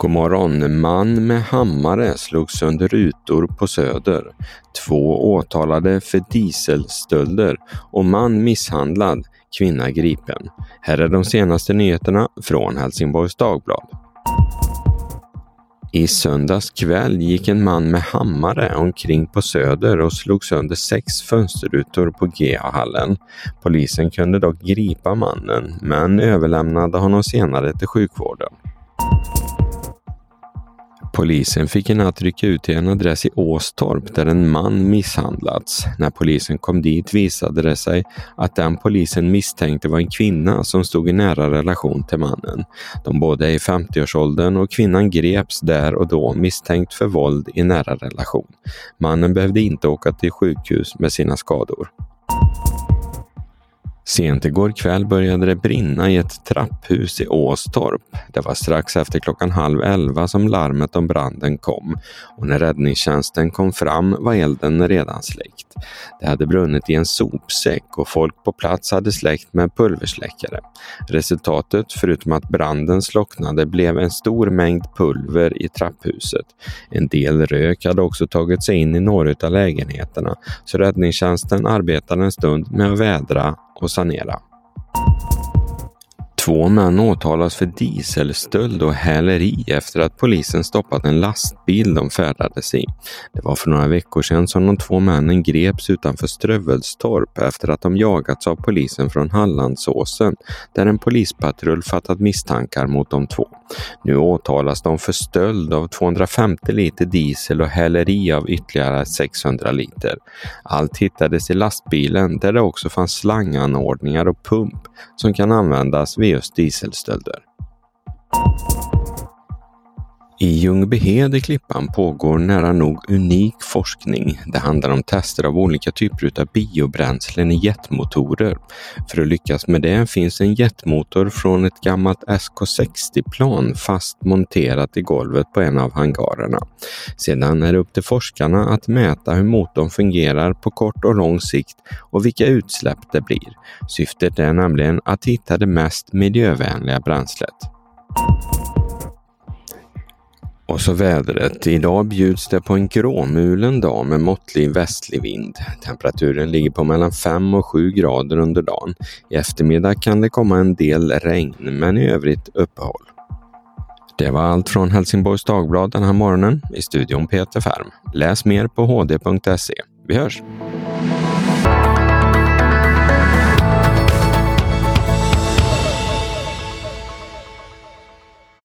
God morgon. Man med hammare slog sönder rutor på Söder. Två åtalade för dieselstölder och man misshandlad, kvinna gripen. Här är de senaste nyheterna från Helsingborgs Dagblad. I söndags kväll gick en man med hammare omkring på Söder och slog sönder sex fönsterrutor på GA-hallen. Polisen kunde dock gripa mannen, men överlämnade honom senare till sjukvården. Polisen fick i natt rycka ut till en adress i Åstorp där en man misshandlats. När polisen kom dit visade det sig att den polisen misstänkte var en kvinna som stod i nära relation till mannen. De båda är i 50-årsåldern och kvinnan greps där och då misstänkt för våld i nära relation. Mannen behövde inte åka till sjukhus med sina skador. Sent igår kväll började det brinna i ett trapphus i Åstorp. Det var strax efter klockan halv elva som larmet om branden kom och när räddningstjänsten kom fram var elden redan släckt. Det hade brunnit i en sopsäck och folk på plats hade släckt med pulversläckare. Resultatet, förutom att branden slocknade, blev en stor mängd pulver i trapphuset. En del rök hade också tagit sig in i några av lägenheterna så räddningstjänsten arbetade en stund med att vädra och sanera. Två män åtalas för dieselstöld och häleri efter att polisen stoppat en lastbil de färdades i. Det var för några veckor sedan som de två männen greps utanför Strövelstorp efter att de jagats av polisen från Hallandsåsen där en polispatrull fattat misstankar mot de två. Nu åtalas de för stöld av 250 liter diesel och häleri av ytterligare 600 liter. Allt hittades i lastbilen där det också fanns slanganordningar och pump som kan användas vid just dieselstölder. I Ljungbyhed i Klippan pågår nära nog unik forskning. Det handlar om tester av olika typer av biobränslen i jetmotorer. För att lyckas med det finns en jetmotor från ett gammalt SK60-plan fast monterat i golvet på en av hangarerna. Sedan är det upp till forskarna att mäta hur motorn fungerar på kort och lång sikt och vilka utsläpp det blir. Syftet är nämligen att hitta det mest miljövänliga bränslet. Och så vädret. Idag bjuds det på en gråmulen dag med måttlig västlig vind. Temperaturen ligger på mellan 5 och 7 grader under dagen. I eftermiddag kan det komma en del regn, men i övrigt uppehåll. Det var allt från Helsingborgs Dagblad den här morgonen. I studion Peter Färm. Läs mer på hd.se. Vi hörs!